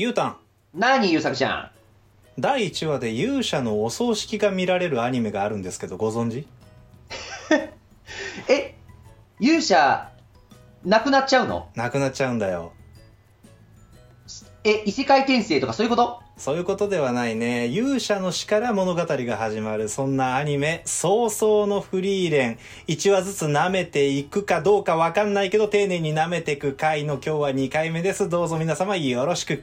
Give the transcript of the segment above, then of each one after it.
ゆうたん、何、ゆうさくちゃん？第1話で勇者のお葬式が見られるアニメがあるんですけど、ご存知？え、勇者、亡くなっちゃうの？なくなっちゃうんだよ。え、異世界転生とかそういうこと？そういうことではないね。勇者の死から物語が始まる、そんなアニメ、早々のフリーレン。1話ずつ舐めていくかどうかわかんないけど、丁寧に舐めていく回の今日は2回目です。どうぞ皆様よろしく。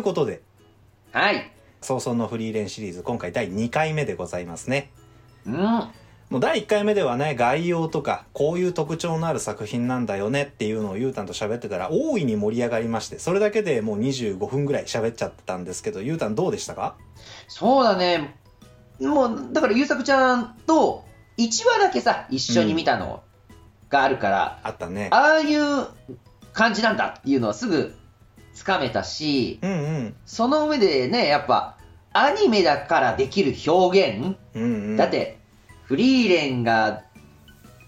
いうことで、はい。早々のフリーレンシリーズ、今回第2回目でございますね。うん。もう第1回目ではね、概要とか、こういう特徴のある作品なんだよねっていうのをゆうたんと喋ってたら、大いに盛り上がりまして、それだけでもう25分ぐらい喋っちゃったんですけど、ゆうたんどうでしたか？そうだね。もう、だから、ゆうさくちゃんと1話だけさ、一緒に見たのがあるから、あったね。ああいう感じなんだっていうのはすぐつかめたし、うんうん。その上でね、やっぱ、アニメだからできる表現、うんうん。だっ、て、フリーレンが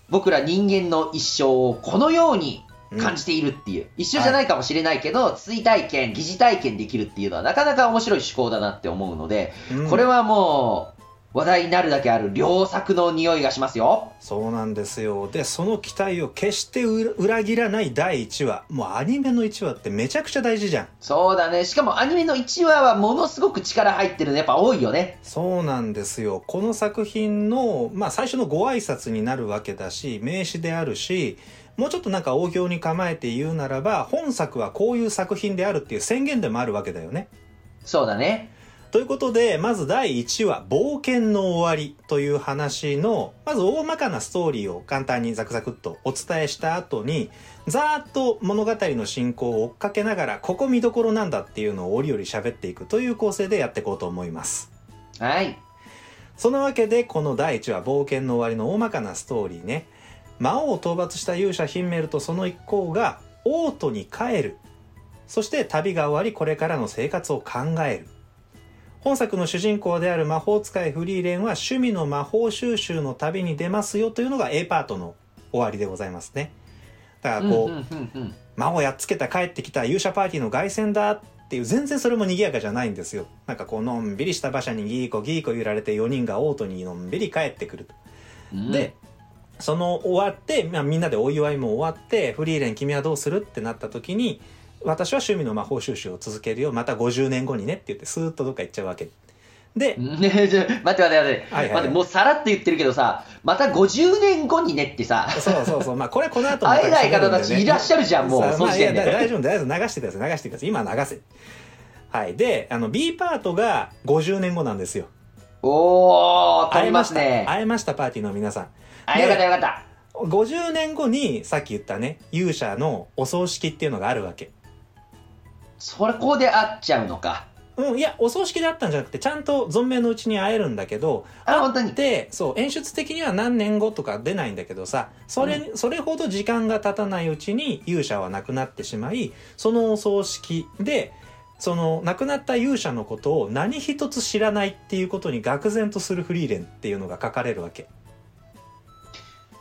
僕ら人間の一生をこのように感じているっていう、一緒じゃないかもしれないけど、追体験、疑似体験できるっていうのはなかなか面白い趣向だなって思うので、うん。これはもう話題になるだけある良作の匂いがしますよ。そうなんですよ。で、その期待を決して裏裏切らない第1話。もうアニメの1話ってめちゃくちゃ大事じゃん。そうだね。しかもアニメの1話はものすごく力入ってるのやっぱ多いよね。そうなんですよ。この作品の、まあ最初のご挨拶になるわけだし、名詞であるし、もうちょっとなんか大行に構えて言うならば、本作はこういう作品であるっていう宣言でもあるわけだよね。そうだね。ということで、まず第1話、冒険の終わりという話の、まず大まかなストーリーを簡単にザクザクっとお伝えした後に、ざーっと物語の進行を追っかけながら、ここ見どころなんだっていうのを折々喋っていくという構成でやっていこうと思います。はい。そのわけで、この第1話、冒険の終わりの大まかなストーリーね。魔王を討伐した勇者ヒンメルとその一行が、王都に帰る。そして旅が終わり、これからの生活を考える。本作の主人公である魔法使いフリーレンは趣味の魔法収集の旅に出ますよというのが A パートの終わりでございますね。だからこう、魔をやっつけた帰ってきた勇者パーティーの凱旋だっていう全然それも賑やかじゃないんですよ。なんかこうのんびりした馬車にギーコギーコ揺られて4人がオートにのんびり帰ってくると、うん。でその終わって、まあ、みんなでお祝いも終わってフリーレン君はどうするってなった時に私は趣味の魔法収集を続けるよ。また50年後にねって言ってスーッとどっか行っちゃうわけ。で、ねえ ちょ待って待って待って、はいはい。はい待ってもうさらっと言ってるけどさまた50年後にねってさ。そうそうそう。まあこれこの後 また会えない方たちいらっしゃるじゃんもう。さあその大丈夫大丈夫流してください流してください今流せ。はい。であの B パートが50年後なんですよ。おー取りますね。会えました。パーティーの皆さん。あよかったよかった。50年後にさっき言ったね勇者のお葬式っていうのがあるわけそれこで会っちゃうのか。うん、いや、お葬式であったんじゃなくて、ちゃんと存命のうちに会えるんだけど、あ本当に。会って、そう、演出的には何年後とか出ないんだけどさ、それ、それほど時間が経たないうちに勇者は亡くなってしまい、そのお葬式で、その亡くなった勇者のことを何一つ知らないっていうことに愕然とするフリーレンっていうのが書かれるわけ。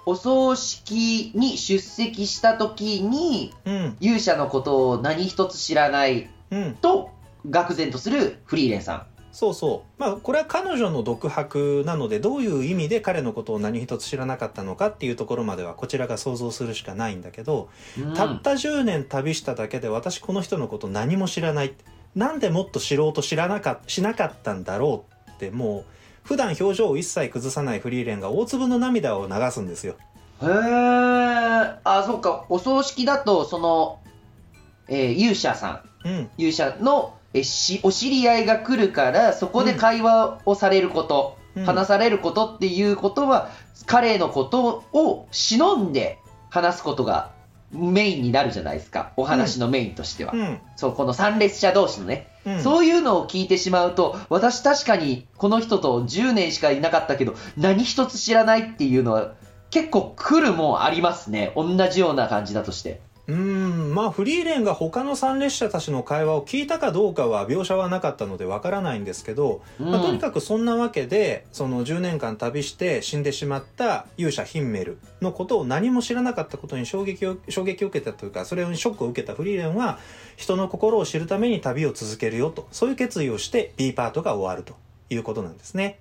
お葬式に出席した時にうん、勇者のことを何一つ知らないうん。と愕然とするフリーレンさそうそう。まあ、これは彼女の独白なので、どういう意味で彼のことを何一つ知らなかったのかっていうところまでは、こちらが想像するしかないんだけど、ん、うんたった10年旅しただけで私この人のこと何も知らない。なんでもっと知ろうと知らなかしなかったんだろうって、もう、普段表情を一切崩さないフリーレンが大粒の涙を流すんですよ。へえあそうか。お葬式だとその、えー勇者さん。うん。勇者のえしお知り合いが来るからそこで会話をされること、うん。話されることっていうことは彼のことを忍んで話すことがメインになるじゃないですか。お話のメインとしては、うん。そうこの参列者同士のね、そういうのを聞いてしまうと私確かにこの人と10年しかいなかったけど何一つ知らないっていうのは結構来るもんありますね。同じような感じだとして。うーんまあフリーレンが他の参列者たちの会話を聞いたかどうかは描写はなかったのでわからないんですけど、まあ、とにかくそんなわけでその10年間旅して死んでしまった勇者ヒンメルのことを何も知らなかったことに衝撃を衝撃を受けたというかそれにショックを受けたフリーレンは人の心を知るために旅を続けるよとそういう決意をして B パートが終わるということなんですね。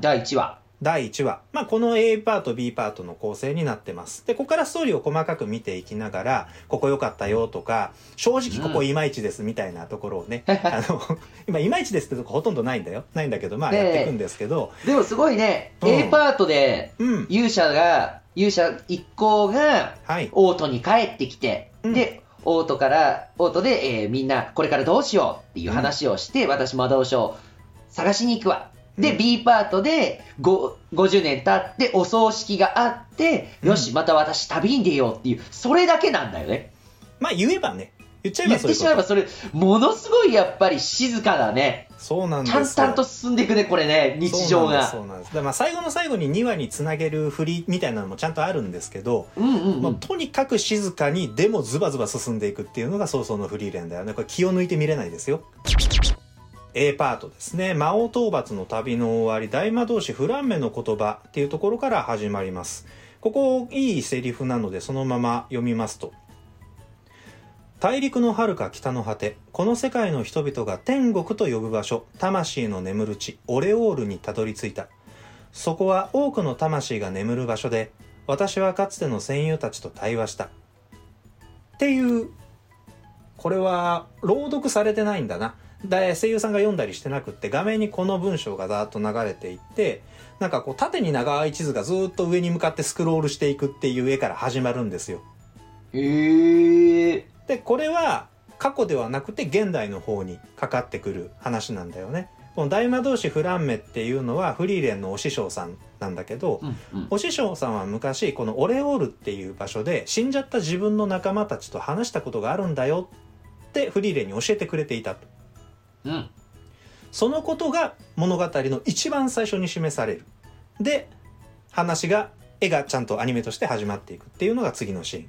第1話。第1話。まあ、この A パート、B パートの構成になってます。で、ここからストーリーを細かく見ていきながら、ここ良かったよとか、正直ここいまいちですみたいなところをね、あの、今いまいちですってとこほとんどないんだよ。ないんだけど、まあやっていくんですけど。でもすごいね、うん A パートでうん。勇者が、勇者一行がはい。オートに帰ってきて、うんで、オートから、オートで、えーみんなこれからどうしようっていう話をして、私魔導書を探しに行くわ。で、うん B パートでご50年経ってお葬式があって、うんよし、また私旅に出ようっていう、それだけなんだよね。まあ言えばね、言っちゃえ言ってばそういうこと。しまえばそれ、ものすごいやっぱり静かだね。そうなんですよ。淡々と進んでいくね、これね、日常が。そうなんです。でまあ最後の最後に2話につなげる振りみたいなのもちゃんとあるんですけど、うんうんうん。もうとにかく静かにでもズバズバ進んでいくっていうのが早々のフリーレンだよねこれ気を抜いて見れないですよ A パートですね。魔王討伐の旅の終わり大魔導士フランメの言葉っていうところから始まります。ここいいセリフなのでそのまま読みますと。大陸の遥か北の果てこの世界の人々が天国と呼ぶ場所魂の眠る地オレオールにたどり着いた。そこは多くの魂が眠る場所で私はかつての戦友たちと対話した。っていうこれは朗読されてないんだな。で声優さんが読んだりしてなくって画面にこの文章がざーっと流れていってなんかこう縦に長い地図がずーっと上に向かってスクロールしていくっていう絵から始まるんですよへえ。でこれは過去ではなくて現代の方にかかってくる話なんだよねこの大魔導士フランメっていうのはフリーレンのお師匠さんなんだけど、うんうん。お師匠さんは昔このオレオールっていう場所で死んじゃった自分の仲間たちと話したことがあるんだよってフリーレンに教えてくれていたとうん。そのことが物語の一番最初に示される。で話が絵がちゃんとアニメとして始まっていくっていうのが次のシーン。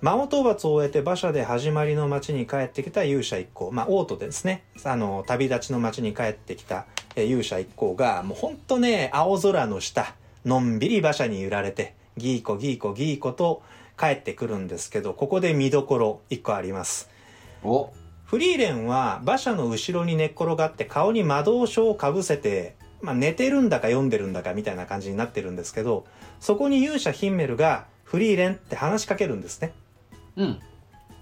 魔王討伐を終えて馬車で始まりの町に帰ってきた勇者一行。まあ王都でですね。あの旅立ちの町に帰ってきたえー勇者一行がもうほんとね青空の下のんびり馬車に揺られてギーコギーコギーコと帰ってくるんですけどここで見どころ一個あります。お。フリーレンは馬車の後ろに寝っ転がって顔に魔導書をかぶせて、まあ、寝てるんだか読んでるんだかみたいな感じになってるんですけどそこに勇者ヒンメルがフリーレンって話しかけるんですね。うん。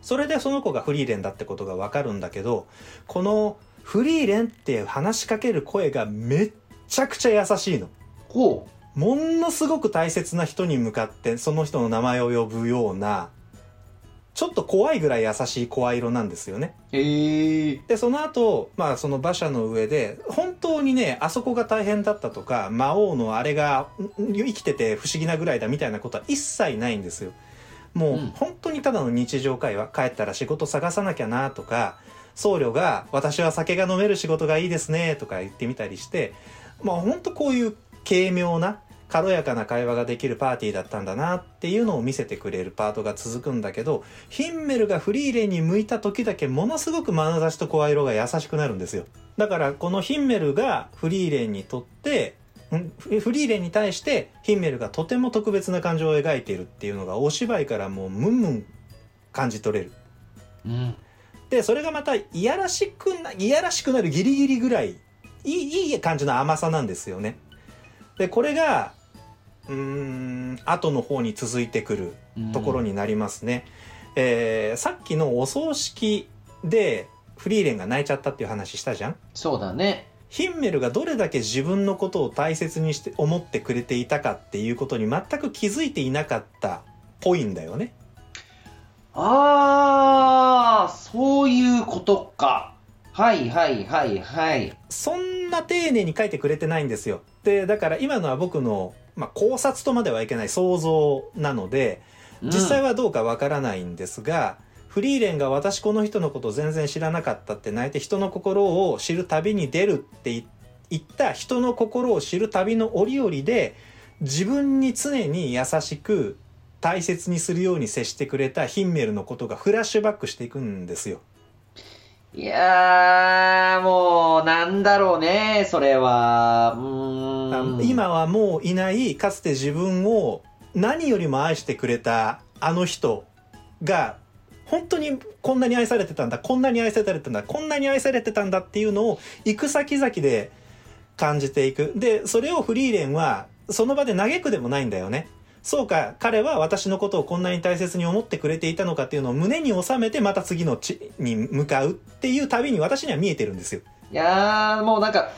それでその子がフリーレンだってことがわかるんだけどこのフリーレンって話しかける声がめっちゃくちゃ優しいの。ほものすごく大切な人に向かってその人の名前を呼ぶようなちょっと怖いぐらい優しい声色なんですよね。え。でその後、まあその馬車の上で本当にねあそこが大変だったとか魔王のあれがん生きてて不思議なぐらいだみたいなことは一切ないんですよ。もううん。本当にただの日常会話帰ったら仕事探さなきゃなとか僧侶が「私は酒が飲める仕事がいいですね」とか言ってみたりしてまあ本当こういう軽妙な軽やかな会話ができるパーティーだったんだなっていうのを見せてくれるパートが続くんだけどヒンメルがフリーレンに向いた時だけものすごく眼差しと声色が優しくなるんですよ。だからこのヒンメルがフリーレンにとってフリーレンに対してヒンメルがとても特別な感情を描いているっていうのがお芝居からもうムンムン感じ取れる。うん。でそれがまたいやらしくないやらしくなるギリギリぐらいいいいい感じの甘さなんですよね。でこれがうーん後の方に続いてくるところになりますね、えーさっきのお葬式でフリーレンが泣いちゃったっていう話したじゃんそうだね。ヒンメルがどれだけ自分のことを大切にして思ってくれていたかっていうことに全く気づいていなかったっぽいんだよねああ、そういうことか。はいはいはいはい。そんな丁寧に書いてくれてないんですよでだから今のは僕の、まあ、考察とまではいけない想像なので実際は、はどうかわからないんですが、フリーレンが私この人のこと全然知らなかったって泣いて人の心を知る旅に出るって言った人の心を知る旅の折々で自分に常に優しく大切にするように接してくれたヒンメルのことがフラッシュバックしていくんですよ。いやー、もう、なんだろうね、それは。うーん。今はもういないかつて自分を何よりも愛してくれたあの人が本当にこんなに愛されてたんだこんなに愛されてたんだこんなに愛されてたんだっていうのを行く先々で感じていくでそれをフリーレンはその場で嘆くでもないんだよねそうか彼は私のことをこんなに大切に思ってくれていたのかっていうのを胸に収めてまた次の地に向かうっていう旅に私には見えてるんですよ。いやー、もうなんか、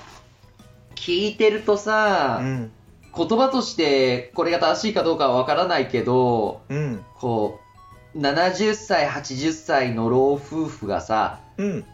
聞いてるとさ、うん。言葉としてこれが正しいかどうかはわからないけど、うん。こう、70歳、80歳の老夫婦がさ、うん。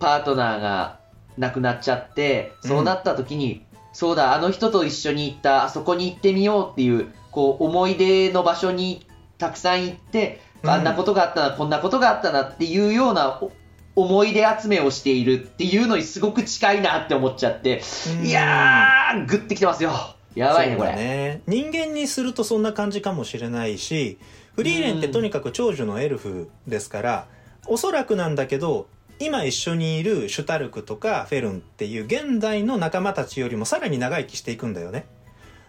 パートナーが亡くなっちゃって、そうなった時に、そうだ、あの人と一緒に行った、あそこに行ってみようっていう、こう、思い出の場所にたくさん行って、うんあんなことがあったな、こんなことがあったなっていうようなお思い出集めをしているっていうのにすごく近いなって思っちゃって、うんいやー、グッてきてますよ。やばいね、これ。ね人間にするとそんな感じかもしれないしフリーレンってとにかく長寿のエルフですからおそらくなんだけど今一緒にいるシュタルクとかフェルンっていう現代の仲間たちよりもさらに長生きしていくんだよね。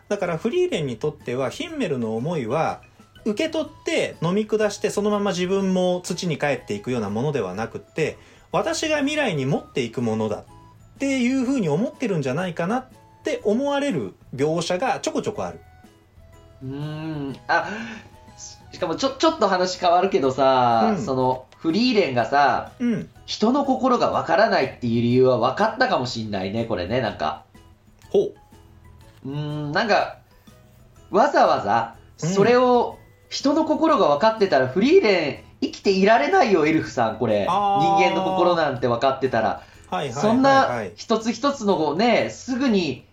だからフリーレンにとってはヒンメルの思いは受け取って飲み下してそのまま自分も土に帰っていくようなものではなくって私が未来に持っていくものだっていうふうに思ってるんじゃないかなって思われる描写がちょこちょこある。うーん、あ、しかもちょ、ちょっと話変わるけどさ、うん。その、フリーレンがさ、うん。人の心がわからないっていう理由は分かったかもしんないね、これね、なんか。ほう。うーん、なんか、わざわざ、うんそれを、人の心が分かってたら、フリーレン、生きていられないよ、エルフさん、これ。人間の心なんて分かってたら。はいはいはい、はい。そんな一つ一つのね、すぐに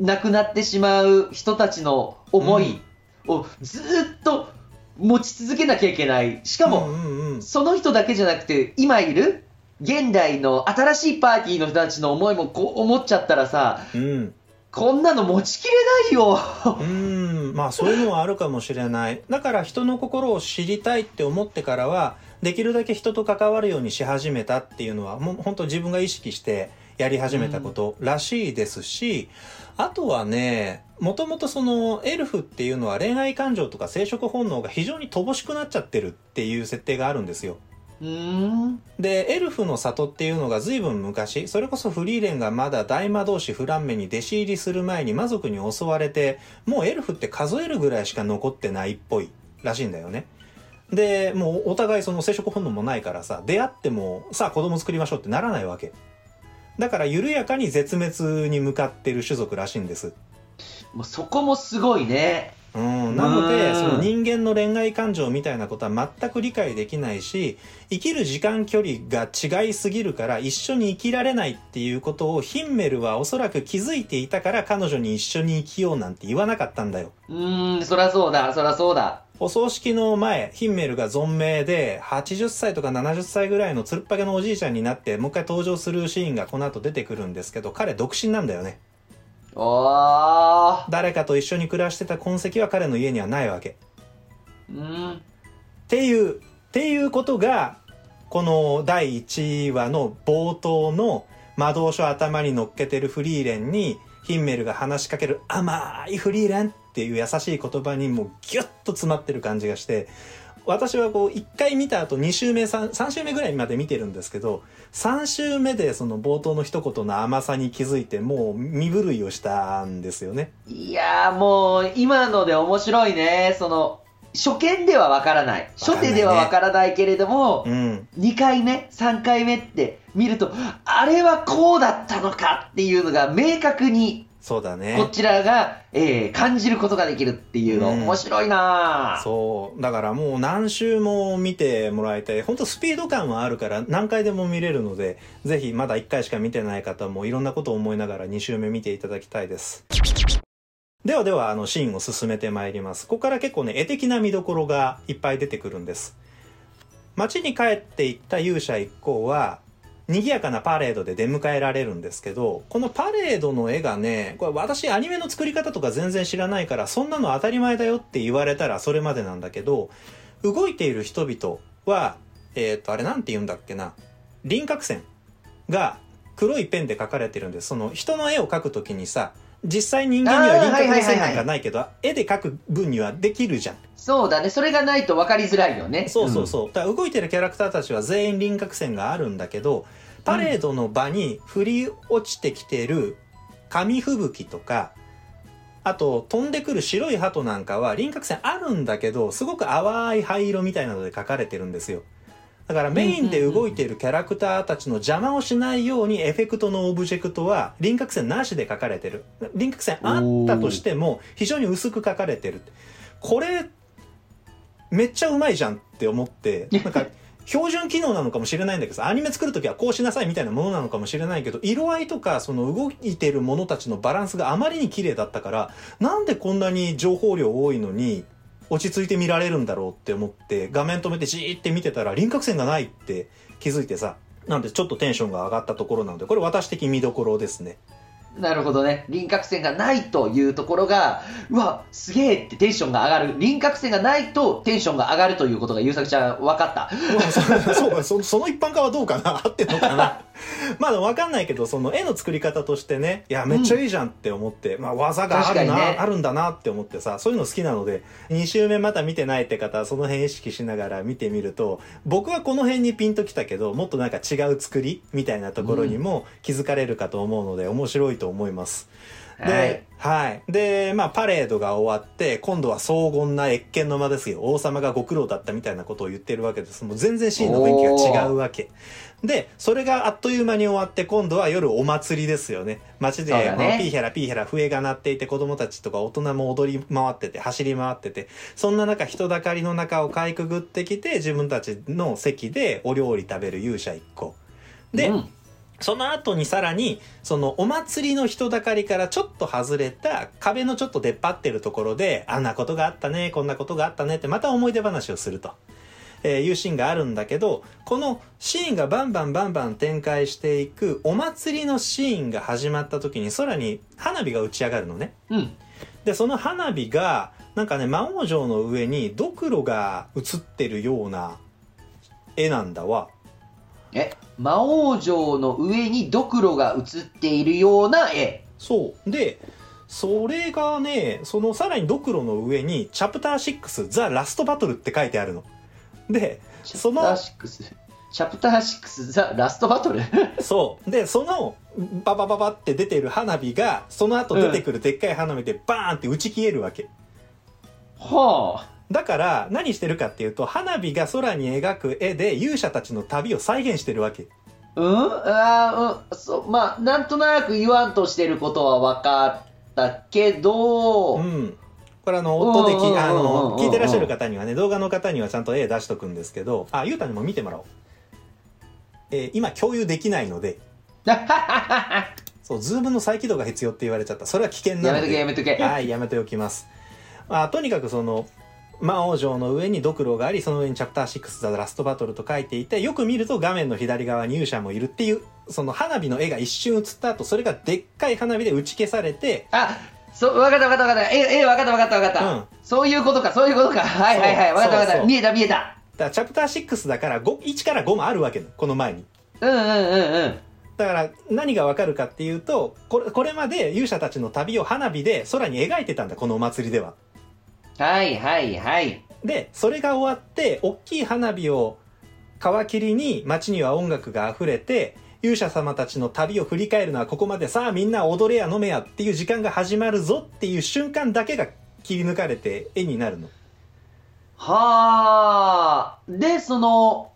亡くなってしまう人たちの思いをずーっと持ち続けなきゃいけない。しかも、うんうんうん、その人だけじゃなくて、今いる現代の新しいパーティーの人たちの思いもこう思っちゃったらさ、うん。こんなの持ちきれないよ。うん。まあそういうのはあるかもしれない。だから人の心を知りたいって思ってからは、できるだけ人と関わるようにし始めたっていうのは、もう本当自分が意識してやり始めたことらしいですし、あとはね、もともとそのエルフっていうのは恋愛感情とか生殖本能が非常に乏しくなっちゃってるっていう設定があるんですよ。で、エルフの里っていうのが随分昔、それこそフリーレンがまだ大魔導士フランメに弟子入りする前に魔族に襲われて、もうエルフって数えるぐらいしか残ってないっぽいらしいんだよね。で、もうお互いその生殖本能もないからさ、出会ってもさあ子供作りましょうってならないわけ。だから緩やかに絶滅に向かってる種族らしいんです。もうそこもすごいね。うん、なので、うんその人間の恋愛感情みたいなことは全く理解できないし、生きる時間距離が違いすぎるから一緒に生きられないっていうことをヒンメルはおそらく気づいていたから彼女に一緒に生きようなんて言わなかったんだよ。うーん、そらそうだ、そらそうだ。お葬式の前、ヒンメルが存命で80歳とか70歳ぐらいのつるっぱげのおじいちゃんになってもう一回登場するシーンがこの後出てくるんですけど、彼独身なんだよね。誰かと一緒に暮らしてた痕跡は彼の家にはないわけ。ん。っていう、っていうことが、この第1話の冒頭の魔導書頭に乗っけてるフリーレンに、ヒンメルが話しかける甘いフリーレンっていう優しい言葉にもうギュッと詰まってる感じがして、私はこう1回見た後2週目 3, 3週目ぐらいまで見てるんですけど3週目でその冒頭の一言の甘さに気づいてもう身震いをしたんですよね。いやーもう、今ので面白いね。その、初見ではわからない。初手ではわからないけれども、うん。2回目、3回目って見ると、あれはこうだったのかっていうのが明確に、そうだね。こちらが、えー感じることができるっていうの、うん面白いなぁそう。だからもう何週も見てもらいたい。本当スピード感はあるから何回でも見れるので、ぜひまだ1回しか見てない方もいろんなことを思いながら2週目見ていただきたいです。ではでは、あの、シーンを進めてまいります。ここから結構ね、絵的な見どころがいっぱい出てくるんです。街に帰っていった勇者一行は、賑やかなパレードで出迎えられるんですけど、このパレードの絵がね、これ私アニメの作り方とか全然知らないから、そんなの当たり前だよって言われたらそれまでなんだけど、動いている人々は、えっ、と、あれなんて言うんだっけな、輪郭線が黒いペンで描かれてるんです。その人の絵を描くときにさ、実際人間には輪郭の線なんかないけど、絵で描く分にはできるじゃん。そうだね。それがないと分かりづらいよね。そうそうそう。だから動いてるキャラクターたちは全員輪郭線があるんだけど、パレードの場に降り落ちてきてる紙吹雪とか、あと飛んでくる白い鳩なんかは輪郭線あるんだけど、すごく淡い灰色みたいなので描かれてるんですよ。だからメインで動いているキャラクターたちの邪魔をしないようにエフェクトのオブジェクトは輪郭線なしで描かれてる。輪郭線あったとしても非常に薄く描かれてる。これ、めっちゃうまいじゃんって思って、なんか標準機能なのかもしれないんだけど、アニメ作るときはこうしなさいみたいなものなのかもしれないけど、色合いとかその動いてるものたちのバランスがあまりに綺麗だったから、なんでこんなに情報量多いのに、落ち着いて見られるんだろうって思って、画面止めてじーって見てたら輪郭線がないって気づいてさ、なんでちょっとテンションが上がったところなので、これ私的見どころですね。なるほどね。輪郭線がないというところが、うわ、すげえってテンションが上がる。輪郭線がないとテンションが上がるということが、ゆうさくちゃん分かった。そそその一般化はどうかな？合ってんのかな？まあでも分かんないけどその絵の作り方としてねいやめっちゃいいじゃんって思って、まあ技があるな、ねあるんだなって思ってさそういうの好きなので2週目まだ見てないって方はその辺意識しながら見てみると僕はこの辺にピンときたけどもっとなんか違う作りみたいなところにも気づかれるかと思うので面白いと思います。で、はい。で、まあ、パレードが終わって、今度は荘厳な謁見の間ですよ。王様がご苦労だったみたいなことを言ってるわけです。もう全然シーンの雰囲気が違うわけ。で、それがあっという間に終わって、今度は夜お祭りですよね。街で、ねまあピーヒャラピーヒャラ笛が鳴っていて、子供たちとか大人も踊り回ってて、走り回ってて、そんな中、人だかりの中をかいくぐってきて、自分たちの席でお料理食べる勇者一行。で、うんその後にさらに、そのお祭りの人だかりからちょっと外れた壁のちょっと出っ張ってるところで、あんなことがあったね、こんなことがあったねってまた思い出話をすると。えーいうシーンがあるんだけど、このシーンがバンバンバンバン展開していくお祭りのシーンが始まった時に空に花火が打ち上がるのね。うん。で、その花火が、なんかね、魔王城の上にドクロが映ってるような絵なんだわ。え、魔王城の上にドクロが映っているような絵。そう。で、それがね、そのさらにドクロの上に、チャプター6、ザ・ラストバトルって書いてあるの。で、そのチャプター6。チャプター6、ザ・ラストバトル？そう。で、その、ババババって出てる花火が、その後出てくるでっかい花火でバーンって打ち消えるわけ。はあ。だから、何してるかっていうと、花火が空に描く絵で勇者たちの旅を再現してるわけ。うん？あーうん。そう、まあ、なんとなく言わんとしてることは分かったけど、うん。これあの、音であの、聞いてらっしゃる方にはね、動画の方にはちゃんと絵出しとくんですけど、あ、ゆうたにも見てもらおう。えー今共有できないので、そう、ズームの再起動が必要って言われちゃった。それは危険なので。やめとけやめとけ。はい、やめておきます。まあ、とにかくその、魔王城の上にドクロがあり、その上にチャプター6ザラストバトルと書いていて、よく見ると画面の左側に勇者もいるっていう、その花火の絵が一瞬映った後、それがでっかい花火で打ち消されて、あ、そう、わかったわかったわかった。え、え、わかったわかったわかった。うんそういうことか、そういうことか。はいはいはい。わかったわかった。見えた見えた。だチャプター6だから5、1から5もあるわけの、この前に。うんうんうんうん。だから何がわかるかっていうと、これ、これまで勇者たちの旅を花火で空に描いてたんだ、このお祭りでは。はいはいはい。で、それが終わって、大きい花火を皮切りに街には音楽が溢れて、勇者様たちの旅を振り返るのはここまでさあみんな踊れや飲めやっていう時間が始まるぞっていう瞬間だけが切り抜かれて絵になるの。はあ。で、その、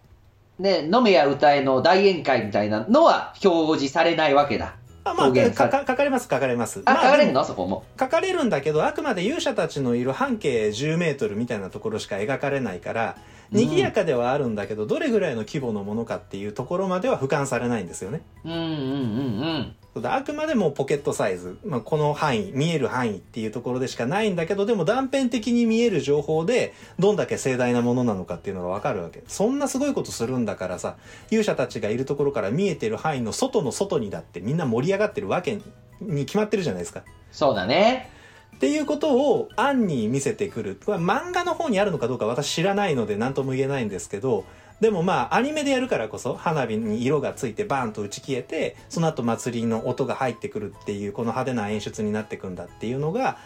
ね、飲めや歌えの大宴会みたいなのは表示されないわけだ。あまあ、表現さかか書かれます書かれます。あ、ま書かれんでもの？そこも。書かれるんだけど、あくまで勇者たちのいる半径10メートルみたいなところしか描かれないから、賑やかではあるんだけど、どれぐらいの規模のものかっていうところまでは俯瞰されないんですよね。うんうんうんうん。あくまでもポケットサイズ、まあ、この範囲見える範囲っていうところでしかないんだけどでも断片的に見える情報でどんだけ盛大なものなのかっていうのがわかるわけそんなすごいことするんだからさ勇者たちがいるところから見えてる範囲の外の外にだってみんな盛り上がってるわけに決まってるじゃないですかそうだね。っていうことをアンに見せてくる。これは漫画の方にあるのかどうか私知らないので何とも言えないんですけど、でもまあアニメでやるからこそ花火に色がついてバーンと打ち消えて、その後祭りの音が入ってくるっていうこの派手な演出になってくんだっていうのが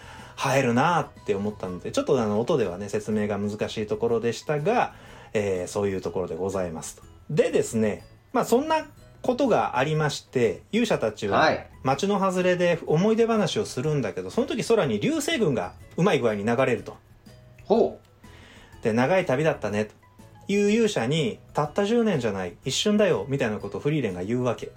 映えるなって思ったので、ちょっとあの音ではね説明が難しいところでしたが、えーそういうところでございますと。でですね、まあそんなことがありまして、勇者たちは、はい。街の外れで思い出話をするんだけどその時空に流星群がうまい具合に流れるとほで長い旅だったねという勇者にたった10年じゃない一瞬だよみたいなことをフリーレンが言うわけ。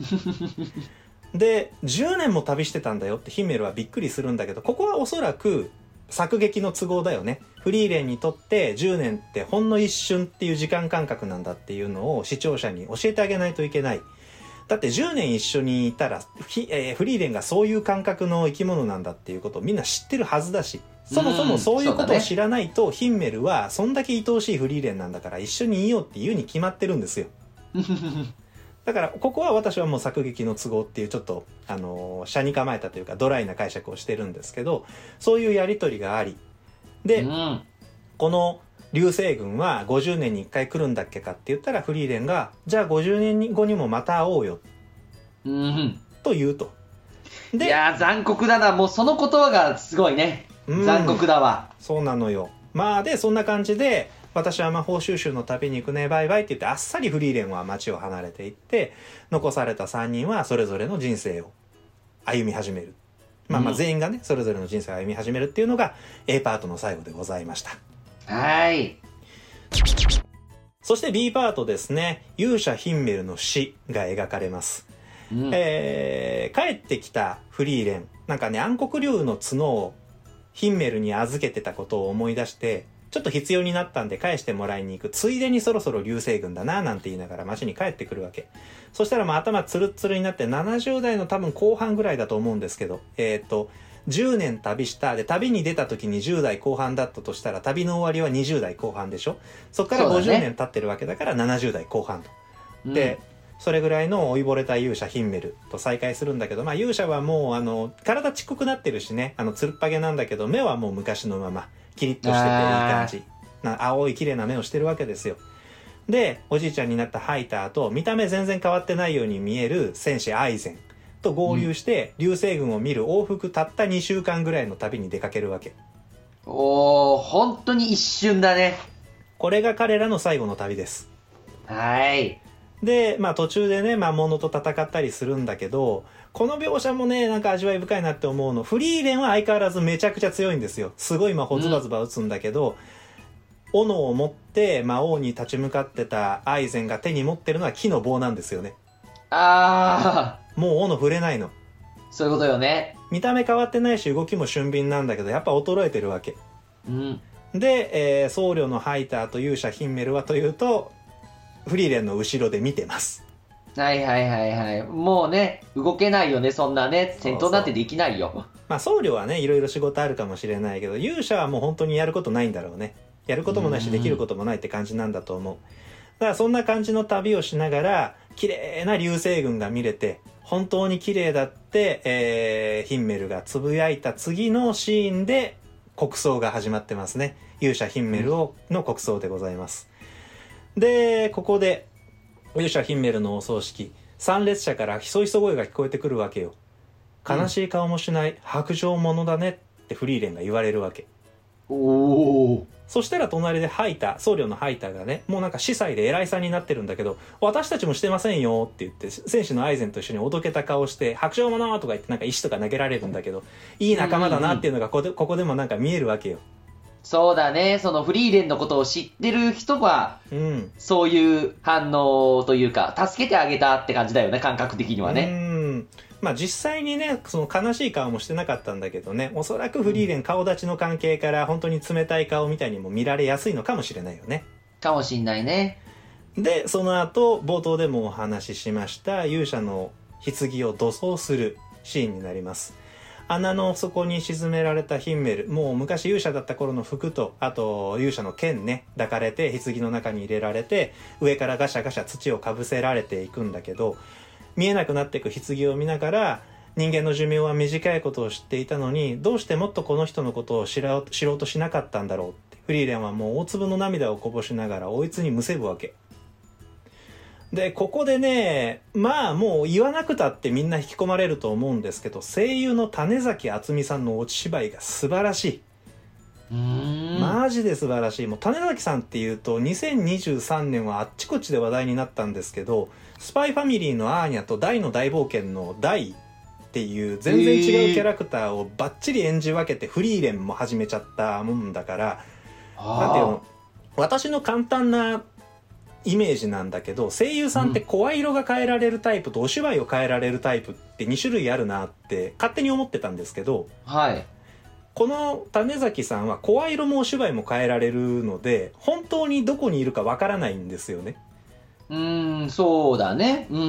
で10年も旅してたんだよってヒメルはびっくりするんだけどここはおそらく作劇の都合だよね。フリーレンにとって10年ってほんの一瞬っていう時間感覚なんだっていうのを視聴者に教えてあげないといけない。だって10年一緒にいたらひ、えーフリーレンがそういう感覚の生き物なんだっていうことをみんな知ってるはずだしそもそもそういうことを知らないと、ヒンメルはそんだけ愛おしいフリーレンなんだから一緒にいようっていうに決まってるんですよう。だからここは私はもう作劇の都合っていうちょっとあのー車に構えたというかドライな解釈をしてるんですけどそういうやり取りがありで、うん。この流星群は50年に1回来るんだっけかって言ったらフリーレンがじゃあ50年後にもまた会おうようん。と言うと。いやー、残酷だな。もうその言葉がすごいね。うん残酷だわ。そうなのよ。まあでそんな感じで私は魔法収集の旅に行くねバイバイって言ってあっさりフリーレンは街を離れていって残された3人はそれぞれの人生を歩み始める。まあまあうん全員がね、それぞれの人生を歩み始めるっていうのが A パートの最後でございました。はい。そして B パートですね、勇者ヒンメルの死が描かれます。うんえー帰ってきたフリーレンなんかね暗黒竜の角をヒンメルに預けてたことを思い出してちょっと必要になったんで返してもらいに行く。ついでにそろそろ流星群だななんて言いながら街に帰ってくるわけ。そしたらまあ頭ツルッツルになって70代の多分後半ぐらいだと思うんですけどえっ、と10年旅したで旅に出た時に10代後半だったとしたら旅の終わりは20代後半でしょ？そっから50そうだね。年経ってるわけだから70代後半と。うん。で、それぐらいの老いぼれた勇者ヒンメルと再会するんだけど、まあ勇者はもうあの、体ちっこくなってるしね、あの、つるっぱげなんだけど、目はもう昔のまま、キリッとしてていい感じ。な青い綺麗な目をしてるわけですよ。で、おじいちゃんになったハイターと、見た目全然変わってないように見える戦士アイゼンと合流して、流星群を見る往復たった2週間ぐらいの旅に出かけるわけ。おー、本当に一瞬だね。これが彼らの最後の旅です。はい。で、まあ途中でね、魔物と戦ったりするんだけど、この描写もね、なんか味わい深いなって思うの。フリーレンは相変わらずめちゃくちゃ強いんですよ。すごい魔法ズバズバ打つんだけど、斧を持って魔王に立ち向かってたアイゼンが手に持ってるのは木の棒なんですよね。あもう斧触れないの。ー、そういうことよね。見た目変わってないし動きも俊敏なんだけど、やっぱ衰えてるわけ。うん。で、えー僧侶のハイターと勇者ヒンメルはというと、フリーレンの後ろで見てます。はいはいはいはい。もうね、動けないよね、そんなね。戦闘なんてできないよ。まあ僧侶はねいろいろ仕事あるかもしれないけど勇者はもう本当にやることないんだろうねやることもないしうんできることもないって感じなんだと思うだからそんな感じの旅をしながら綺麗な流星群が見れて本当に綺麗だって、えーヒンメルがつぶやいた次のシーンで国葬が始まってますね勇者ヒンメルをの国葬でございますでここで勇者ヒンメルのお葬式。参列者からひそひそ声が聞こえてくるわけよ。悲しい顔もしない白状者だねってフリーレンが言われるわけ。おー。そしたら隣でハイター僧侶のハイターがねもうなんか司祭で偉いさんになってるんだけど私たちもしてませんよって言って戦士のアイゼンと一緒におどけた顔して白状者とか言ってなんか石とか投げられるんだけどいい仲間だなっていうのがここでここでもなんか見えるわけよそうだね。そのフリーレンのことを知ってる人は、うんそういう反応というか、助けてあげたって感じだよね、感覚的にはうね。んまあ実際にねその悲しい顔もしてなかったんだけどねおそらくフリーレン顔立ちの関係から本当に冷たい顔みたいにも見られやすいのかもしれないよねかもしんないね。でその後冒頭でもお話ししました勇者の棺を土葬するシーンになります穴の底に沈められたヒンメル。もう昔勇者だった頃の服とあと勇者の剣ね。抱かれて棺の中に入れられて上からガシャガシャ土をかぶせられていくんだけど見えなくなっていく棺を見ながら人間の寿命は短いことを知っていたのにどうしてもっとこの人のことを知ろう知ろうとしなかったんだろうって。フリーレンはもう大粒の涙をこぼしながら追いつにむせぶわけ。でここでねまあもう言わなくたってみんな引き込まれると思うんですけど声優の種崎敦美さんの落ち芝居が素晴らしい。うん。マジで素晴らしい。もう種崎さんっていうと2023年はあっちこっちで話題になったんですけど「スパイファミリー」のアーニャと「大の大冒険」の「大」っていう全然違うキャラクターをバッチリ演じ分けてフリーレンも始めちゃったもんだからなんていうの私の簡単なイメージなんだけど声優さんって声色が変えられるタイプとお芝居を変えられるタイプって2種類あるなって勝手に思ってたんですけどはい。この種崎さんは声色もお芝居も変えられるので本当にどこにいるかわからないんですよね。うーんそうだね。うんうんう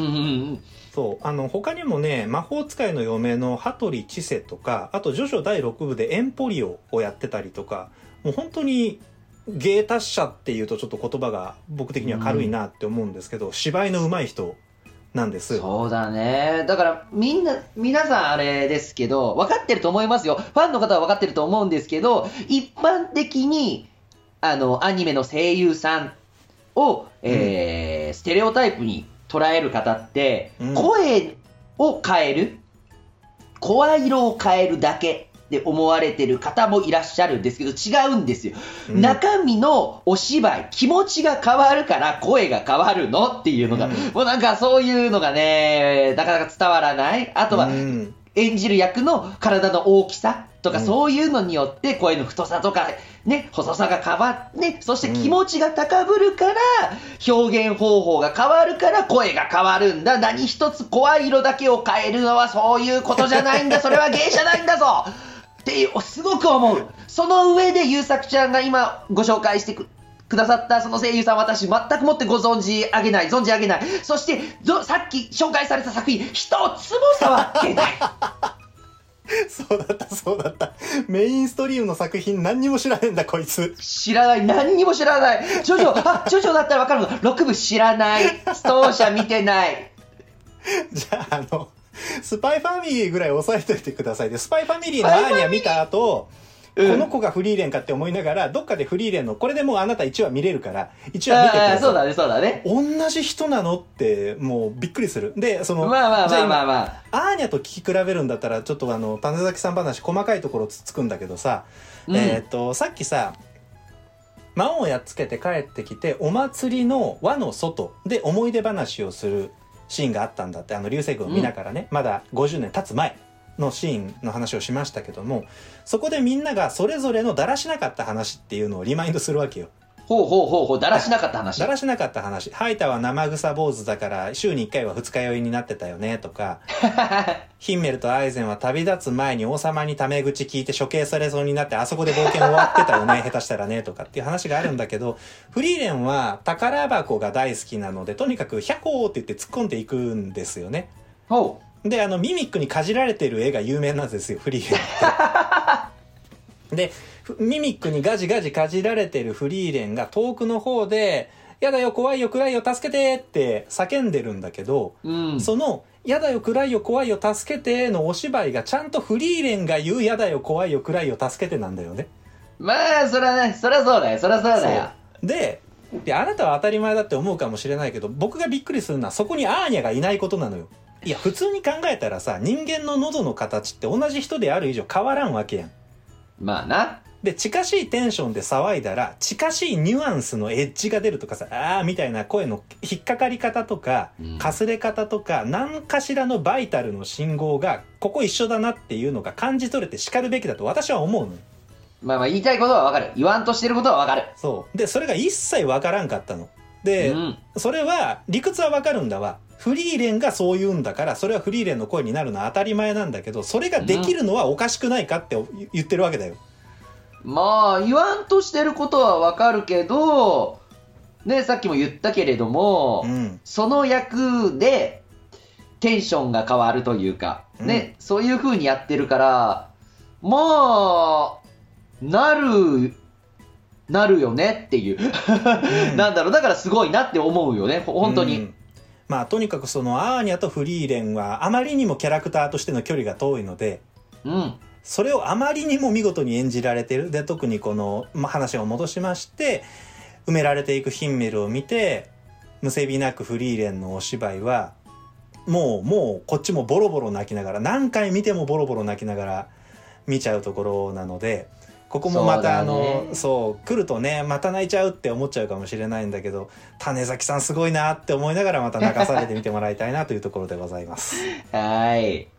ん。そう。あの他にもね魔法使いの嫁の羽鳥千世とかあとジョジョ第6部でエンポリオをやってたりとかもう本当に芸達者っていうとちょっと言葉が僕的には軽いなって思うんですけど、芝居の上手い人なんです。そうだね。だから、みんな、皆さんあれですけど、分かってると思いますよ。ファンの方は分かってると思うんですけど、一般的に、あの、アニメの声優さんを、えーステレオタイプに捉える方って、うん。声を変える、声色を変えるだけで思われてる方もいらっしゃるんですけど、違うんですよ。うん中身のお芝居、気持ちが変わるから声が変わるのっていうのが、うんもうなんかそういうのがね、なかなか伝わらない。あとは、うん演じる役の体の大きさとか、うんそういうのによって声の太さとか、ね、細さが変わって、そして気持ちが高ぶるから、表現方法が変わるから声が変わるんだ。何一つ声色だけを変えるのはそういうことじゃないんだ。それは芸じゃないんだぞっていう、すごく思う。その上で、優作ちゃんが今ご紹介してくくださったその声優さん、私、全くもってご存じ上げない、存じ上げない。そして、ぞさっき紹介された作品、一つも触ってない。そうだったそうだったメインストリームの作品何にも知らねえんだこいつ知らない。何にも知らない。ジョジョ、あ、ジョジョだったらわかるの。6部知らない。ストーシャ見てない。じゃああの スパイファミリーぐらい押さえといてくださいでスパイファミリーのアーニャ見た後うん。この子がフリーレンかって思いながらどっかでフリーレンのこれでもうあなた1話見れるから1話見てくあださい。あそうだね、そうだね。同じ人なのってもうびっくりする。でそのまあまあまあまあ今まあ。アーニャと聞き比べるんだったらちょっとあの種崎さん話細かいところつつくんだけどさ、うん。えっ、とさっきさ魔王をやっつけて帰ってきてお祭りの輪の外で思い出話をするシーンがあったんだってあの流星群を見ながらね、まだ50年経つ前のシーンの話をしましたけどもそこでみんながそれぞれのだらしなかった話っていうのをリマインドするわけよ。ほうほうほうほう、だらしなかった話。だらしなかった話。ハイタは生臭坊主だから週に1回は二日酔いになってたよねとか、ヒンメルとアイゼンは旅立つ前に王様にタメ口聞いて処刑されそうになってあそこで冒険終わってたよね、下手したらねとかっていう話があるんだけど、フリーレンは宝箱が大好きなので、とにかくヒャコーって言って突っ込んでいくんですよね。ほで、あの、ミミックにかじられてる絵が有名なんですよ、フリーレンって。で、ふミミックにガジガジかじられてるフリーレンが遠くの方で、やだよ、怖いよ、暗いよ、助けてって叫んでるんだけど、う。うん。その、やだよ、暗いよ、怖いよ、助けてのお芝居がちゃんとフリーレンが言うやだよ、怖いよ、暗いよ、助けてなんだよね。まあ、そらね、そらそうだよ、そらそうだよ。で、で、あなたは当たり前だって思うかもしれないけど、僕がびっくりするのはそこにアーニャがいないことなのよ。いや、普通に考えたらさ、人間の喉の形って同じ人である以上変わらんわけやん。まあな。で、近しいテンションで騒いだら、近しいニュアンスのエッジが出るとかさ、あーみたいな声の引っかかり方とかうん、かすれ方とか、何かしらのバイタルの信号が、ここ一緒だなっていうのが感じ取れて叱るべきだと私は思うのよ。まあまあ、言いたいことはわかる。言わんとしてることはわかる。そう。で、それが一切わからんかったの。で、うん。それは理屈はわかるんだわフリーレンがそう言うんだからそれはフリーレンの声になるのは当たり前なんだけどそれができるのはおかしくないかって言ってるわけだよ。まあ、言わんとしてることはわかるけど、ね、さっきも言ったけれども、うん。その役で、テンションが変わるというか、ね、そういう風にやってるから、まあ、なる、なるよねっていう。なんだろう、だからすごいなって思うよね、ほ本当に。うんまあとにかくそのアーニャとフリーレンはあまりにもキャラクターとしての距離が遠いのでうん。それをあまりにも見事に演じられてるで特にこの、まあ、話を戻しまして埋められていくヒンメルを見てむせびなくフリーレンのお芝居はもうもうこっちもボロボロ泣きながら何回見てもボロボロ泣きながら見ちゃうところなのでここもまたあのそう来るとねまた泣いちゃうって思っちゃうかもしれないんだけど種崎さんすごいなって思いながらまた泣かされてみてもらいたいなというところでございます。はい。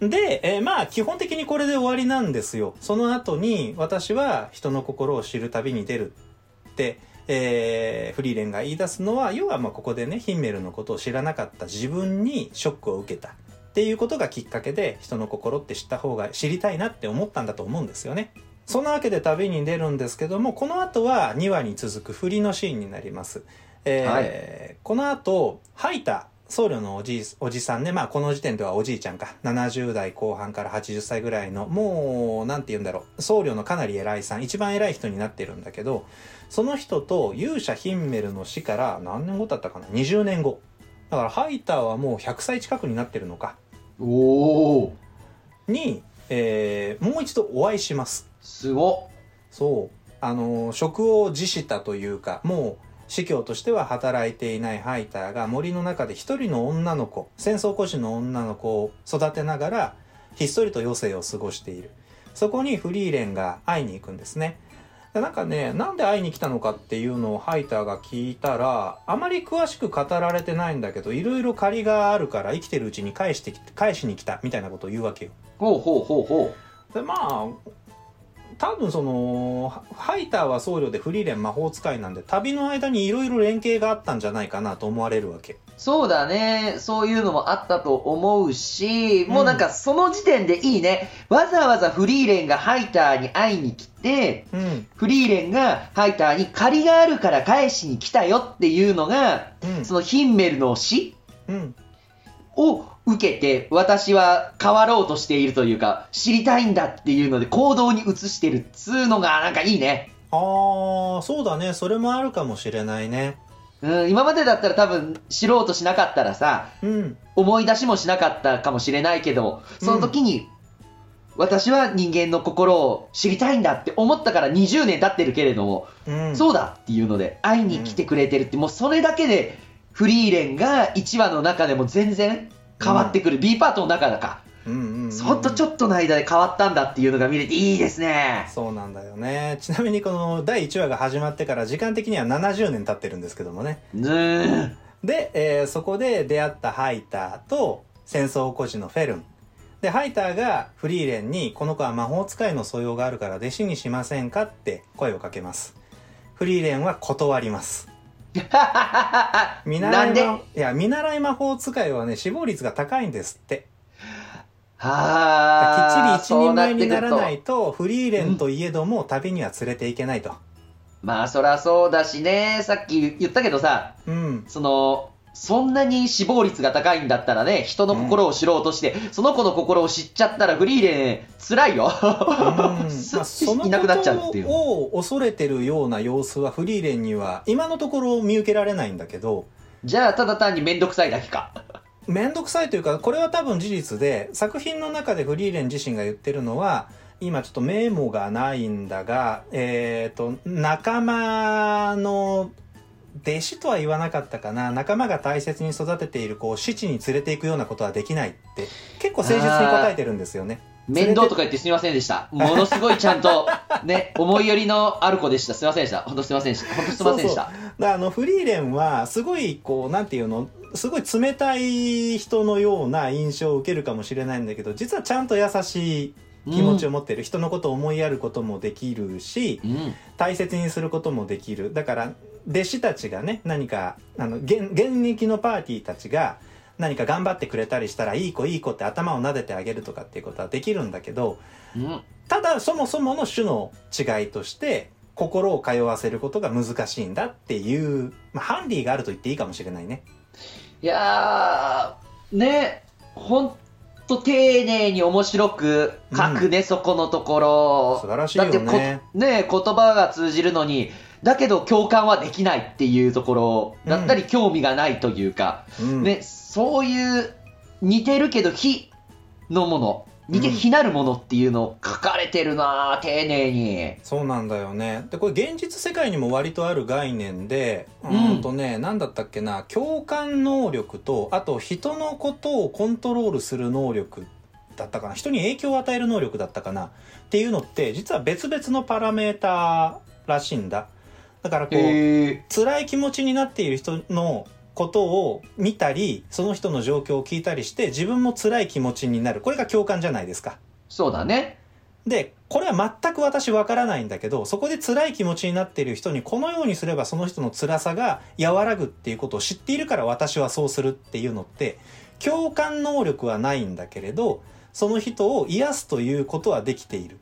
で、えーまあ基本的にこれで終わりなんですよ。その後に私は人の心を知る旅に出るって、えーフリーレンが言い出すのは、要はまあここでね、ヒンメルのことを知らなかった自分にショックを受けたっていうことがきっかけで人の心って知った方が知りたいなって思ったんだと思うんですよね。そのわけで旅に出るんですけども、この後は2話に続く振りのシーンになります。えーこの後、ハイタ、僧侶のおじいおじさんね、まあこの時点ではおじいちゃんか、70代後半から80歳ぐらいの、もう、なんて言うんだろう、僧侶のかなり偉いさん、一番偉い人になってるんだけど、その人と勇者ヒンメルの死から何年後だったかな ?20 年後。だからハイターはもう100歳近くになってるのか。おおに、えーもう一度お会いします。すごそう。あの、職を辞したというか、もう、司教としては働いていないハイターが森の中で一人の女の子、戦争孤児の女の子を育てながら、ひっそりと余生を過ごしている。そこにフリーレンが会いに行くんですね。でなんかね、なんで会いに来たのかっていうのをハイターが聞いたら、あまり詳しく語られてないんだけど、いろいろ借りがあるから生きてるうちに返してき返しに来たみたいなことを言うわけよ。ほうほうほうほでまあ多分そのハハイターは僧侶でフリーレン魔法使いなんで旅の間にいろいろ連携があったんじゃないかなと思われるわけう。そうだね。そういうのもあったと思うし、もうなんかその時点でいいね。わざわざフリーレンがハイターに会いに来て、うんフリーレンがハイターに借りがあるから返しに来たよっていうのが、うんそのヒンメルの死うんを受けて、私は変わろうとしているというか、知りたいんだっていうので行動に移してるっつうのがなんかいいね。ああそうだねそれもあるかもしれないねうん、今までだったら多分知ろうとしなかったらさ、うん。思い出しもしなかったかもしれないけど、その時に、私は人間の心を知りたいんだって思ったから20年経ってるけれども、うん。そうだっていうので会いに来てくれてるって、もうそれだけでフリーレンが1話の中でも全然変わってくる、B パートの中だか、うんうんうんほんとちょっとの間で変わったんだっていうのが見れていいですね。そうなんだよねちなみにこの第1話が始まってから時間的には70年経ってるんですけどもねうーん。で、えーそこで出会ったハイターと戦争孤児のフェルン。で、ハイターがフリーレンに、この子は魔法使いの素養があるから弟子にしませんかって声をかけます。フリーレンは断ります。見習ないんで魔いや、見習い魔法使いはね、死亡率が高いんですって。はあ、きっちり一人前にならないと、フリーレンといえども旅には連れて行けないと。とまあそらそうだしね、さっき言ったけどさ、うん。その、そんなに死亡率が高いんだったらね、人の心を知ろうとして、その子の心を知っちゃったらフリーレン、辛いよ。いなくなっちゃうっていうを恐れてるような様子はフリーレンには今のところ見受けられないんだけどじゃあ、ただ単にめんどくさいだけか。面倒くさいというかこれは多分事実で作品の中でフリーレン自身が言ってるのは今ちょっとメモがないんだがえっ、と仲間の弟子とは言わなかったかな仲間が大切に育てている子を死地に連れていくようなことはできないって結構誠実に答えてるんですよね。面倒とか言ってすみませんでした。ものすごいちゃんと、ね、思いやりのある子でした。すみませんでした。本当すみませんでした。本当すみませんでした。あのフリーレンはすごいこうなんていうのすごい冷たい人のような印象を受けるかもしれないんだけど実はちゃんと優しい気持ちを持ってる、人のことを思いやることもできるしうん。大切にすることもできるだから弟子たちがね何かあの現現役のパーティーたちが何か頑張ってくれたりしたらいい子いい子って頭を撫でてあげるとかっていうことはできるんだけどうん。ただそもそもの種の違いとして心を通わせることが難しいんだっていう、まあ、ハンディがあると言っていいかもしれないね。いやね、ほんと丁寧に面白く書くね、そこのところ。素晴らしいよだってこねね、言葉が通じるのに、だけど共感はできないっていうところ。だったり、興味がないというか、うん。ね、そういう似てるけど非のもの、似てうん非なるものっていうのを書かれてるなぁ、丁寧に。そうなんだよね。でこれ現実世界にも割とある概念でううん。ーんとね何だったっけな共感能力とあと人のことをコントロールする能力だったかな。人に影響を与える能力だったかな。っていうのって実は別々のパラメーターらしいんだ。だからこうへ辛い気持ちになっている人のことを見たりその人の状況を聞いたりして自分も辛い気持ちになるこれが共感じゃないですかそうだね。でこれは全く私わからないんだけどそこで辛い気持ちになっている人にこのようにすればその人の辛さが和らぐっていうことを知っているから私はそうするっていうのって共感能力はないんだけれどその人を癒すということはできている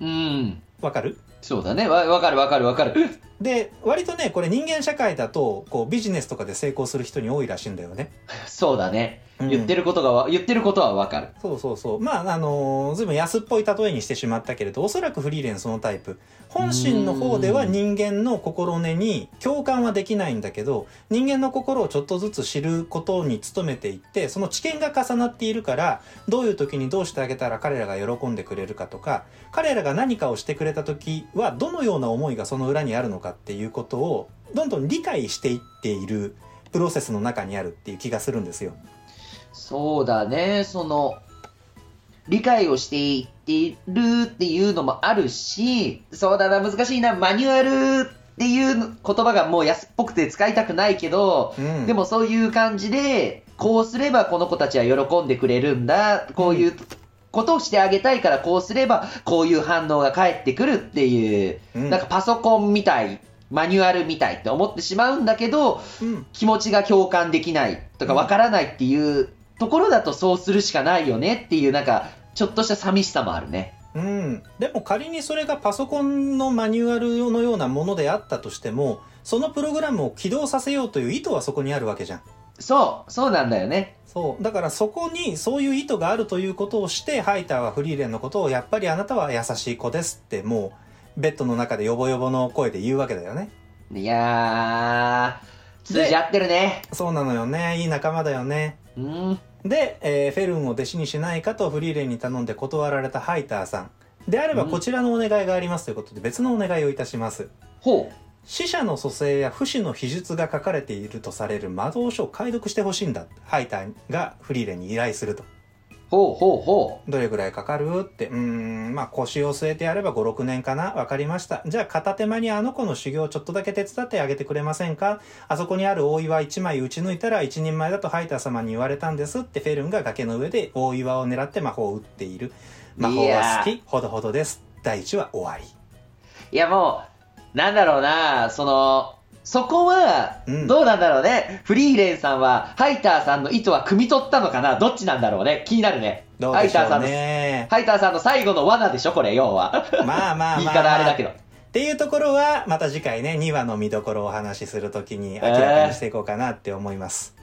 うん。わかる？そうだね。わ、わかるわかるわかる。で割とねこれ人間社会だとこうビジネスとかで成功する人に多いらしいんだよね そうだね。うん言ってることがわ、言ってることはわかる。そうそうそう。まあ、あのーずいぶん安っぽい例えにしてしまったけれど、おそらくフリーレンそのタイプ。本心の方では人間の心根に共感はできないんだけど、人間の心をちょっとずつ知ることに努めていって、その知見が重なっているから、どういう時にどうしてあげたら彼らが喜んでくれるかとか、彼らが何かをしてくれた時は、どのような思いがその裏にあるのかっていうことを、どんどん理解していっているプロセスの中にあるっていう気がするんですよ。そうだね。その、理解をしていってるっていうのもあるし、そうだな、難しいな。マニュアルっていう言葉がもう安っぽくて使いたくないけど、うんでもそういう感じで、こうすればこの子たちは喜んでくれるんだ。こういうことをしてあげたいから、こうすればこういう反応が返ってくるっていう、うんなんかパソコンみたい、マニュアルみたいって思ってしまうんだけど、うん気持ちが共感できないとかうんわからないっていうところだとそうするしかないよねっていうなんかちょっとした寂しさもあるね。うん、でも仮にそれがパソコンのマニュアルのようなものであったとしてもそのプログラムを起動させようという意図はそこにあるわけじゃんそう、そうなんだよね。そうだからそこにそういう意図があるということをしてハイターはフリーレンのことをやっぱりあなたは優しい子ですってもうベッドの中でヨボヨボの声で言うわけだよねいやー、通じ合ってるね。そうなのよねいい仲間だよねうん。で、えーフェルンを弟子にしないかとフリーレンに頼んで断られたハイターさん。であればうん。こちらのお願いがありますということで別のお願いをいたします。ほう。死者の蘇生や不死の秘術が書かれているとされる魔導書を解読してほしいんだ。ハイターがフリーレンに依頼するとほうほうほどれぐらいかかるって。うーんまあ腰を据えてやれば56年かな。わかりました。じゃあ片手間にあの子の修行をちょっとだけ手伝ってあげてくれませんか？あそこにある大岩1枚打ち抜いたら一人前だとハイター様に言われたんですって。フェルンが崖の上で大岩を狙って魔法を打っている。魔法は好いきほどほどです。第1話終わり。う。いやもう、なんだろうな、その、そこはうん、どうなんだろうね、フリーレンさんは、ハイターさんの意図は汲み取ったのかな？どっちなんだろうね？気になるね。どうでしょうハイターさんの、ねハイターさんの最後の罠でしょ？これ、要は。まあまあまあ、言い方あれだけど。っていうところはまた次回ね2話の見どころをお話しするときに明らかにしていこうかなって思います。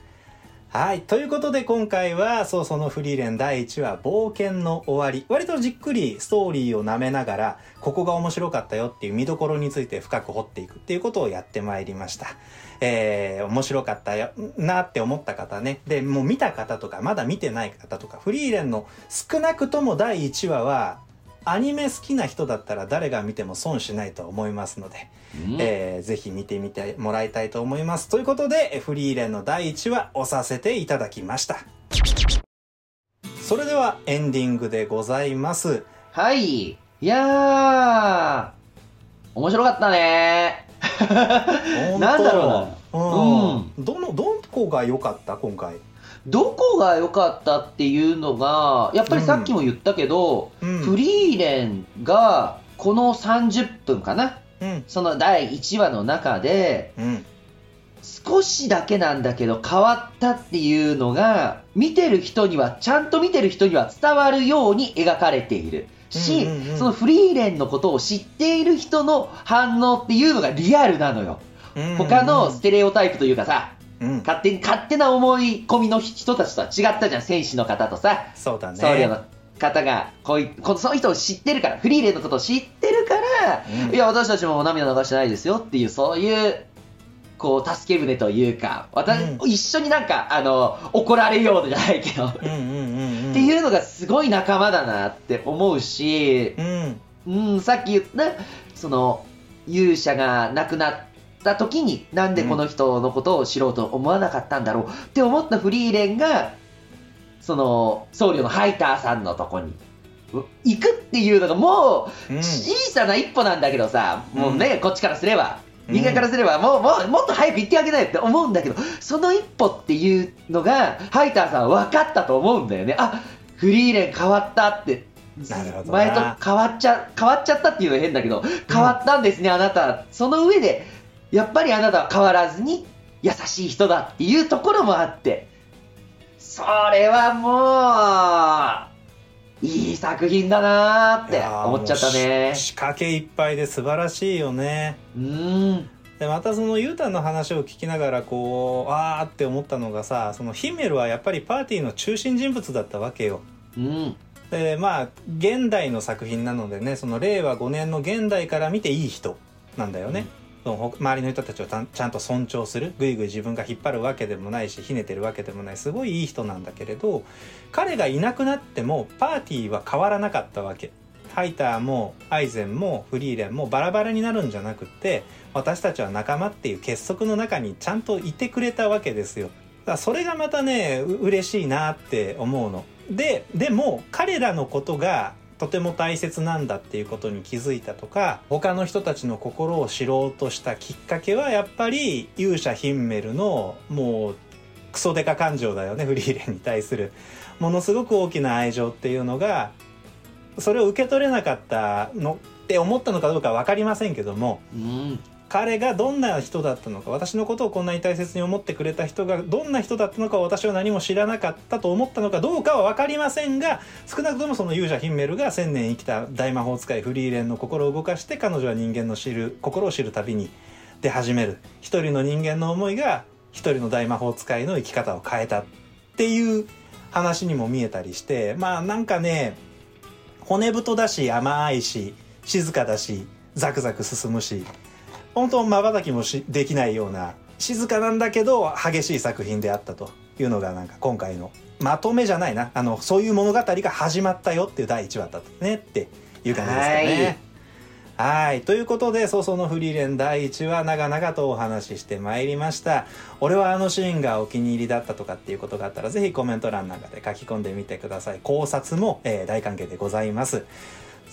はい。ということで今回は、そうそのフリーレン第1話、冒険の終わり。割とじっくりストーリーを舐めながら、ここが面白かったよっていう見どころについて深く掘っていくっていうことをやってまいりました。えー、面白かったよなって思った方ね。で、もう見た方とか、まだ見てない方とか、フリーレンの少なくとも第1話は、アニメ好きな人だったら誰が見ても損しないと思いますので、うんえーぜひ見てみてもらいたいと思います。ということで、えフリーレンの第1話押させていただきました。それではエンディングでございます。はい。いやー、面白かったね。なんだろうな。うん。どの、どこが良かった？今回。どこが良かったっていうのが、やっぱりさっきも言ったけど、うん。フリーレンがこの30分かな、うん。その第1話の中で、うん。少しだけなんだけど変わったっていうのが、見てる人には、ちゃんと見てる人には伝わるように描かれている。し、うんうんうんそのフリーレンのことを知っている人の反応っていうのがリアルなのよ。他のステレオタイプというかさ、うん勝手に、勝手な思い込みの人たちとは違ったじゃん、戦士の方とさ、そうだね僧侶の方が、こういこのその人を知ってるから、フリーレンのことを知ってるから、うん。いや、私たちも涙流してないですよっていう、そういう、こう、助け舟というか、私、う一緒になんか、あの、怒られようじゃないけど、っていうのがすごい仲間だなって思うし、うん。うん、さっき言った、その、勇者が亡くなった時に、なんでこの人のことを知ろうと思わなかったんだろうって思ったフリーレンが、その、僧侶のハイターさんのとこに、う行くっていうのがもう、うん小さな一歩なんだけどさ、もうね、こっちからすれば、うん人間からすれば、もう、もう、もっと早く行ってあげないって思うんだけど、その一歩っていうのが、ハイターさんは分かったと思うんだよね。あ、フリーレン変わったって。なるほどな前と変わっちゃ、変わっちゃったっていうのは変だけど、変わったんですね、あなた。その上で、やっぱりあなたは変わらずに優しい人だっていうところもあって、それはもう、いい作品だなーって思っちゃったね。仕掛けいっぱいで素晴らしいよね。うーん。でまたそのユータの話を聞きながらこうあーって思ったのがさそのヒメルはやっぱりパーティーの中心人物だったわけよ。うん。でまあ現代の作品なのでねその令和5年の現代から見ていい人なんだよね、そのほ周りの人たちをちゃんと尊重する。ぐいぐい自分が引っ張るわけでもないしひねてるわけでもない。すごいいい人なんだけれど彼がいなくなってもパーティーは変わらなかったわけ。ハイターもアイゼンもフリーレンもバラバラになるんじゃなくて私たちは仲間っていう結束の中にちゃんといてくれたわけですよ。だからそれがまたね嬉しいなって思うの。ででも彼らのことがとても大切なんだっていうことに気づいたとか他の人たちの心を知ろうとしたきっかけはやっぱり勇者ヒンメルのもうクソデカ感情だよねフリーレンに対するものすごく大きな愛情っていうのがそれを受け取れなかったのって思ったのかどうか分かりませんけどもうん。彼がどんな人だったのか私のことをこんなに大切に思ってくれた人がどんな人だったのか私は何も知らなかったと思ったのかどうかは分かりませんが少なくともその勇者ヒンメルが千年生きた大魔法使いフリーレンの心を動かして彼女は人間の知る心を知る旅に出始める。一人の人間の思いが一人の大魔法使いの生き方を変えたっていう話にも見えたりしてまあなんかね骨太だし甘いし静かだしザクザク進むし本当まばたきもしできないような静かなんだけど激しい作品であったというのがなんか今回のまとめじゃないなあのそういう物語が始まったよっていう第1話だったねっていう感じですかね。はい。ということで、早々のフリーレン第1話、長々とお話ししてまいりました。俺はあのシーンがお気に入りだったとかっていうことがあったら、ぜひコメント欄なんかで書き込んでみてください。考察も、えー大歓迎でございます。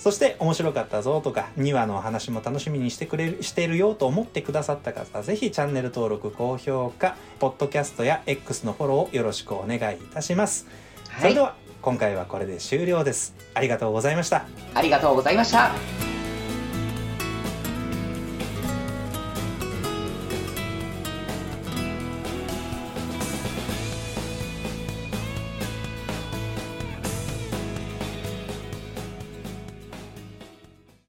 そして、面白かったぞとか、2話のお話も楽しみにしてくれる、してるよと思ってくださった方、ぜひチャンネル登録、高評価、ポッドキャストや X のフォローをよろしくお願いいたします。そはい。れでは、今回はこれで終了です。ありがとうございました。ありがとうございました。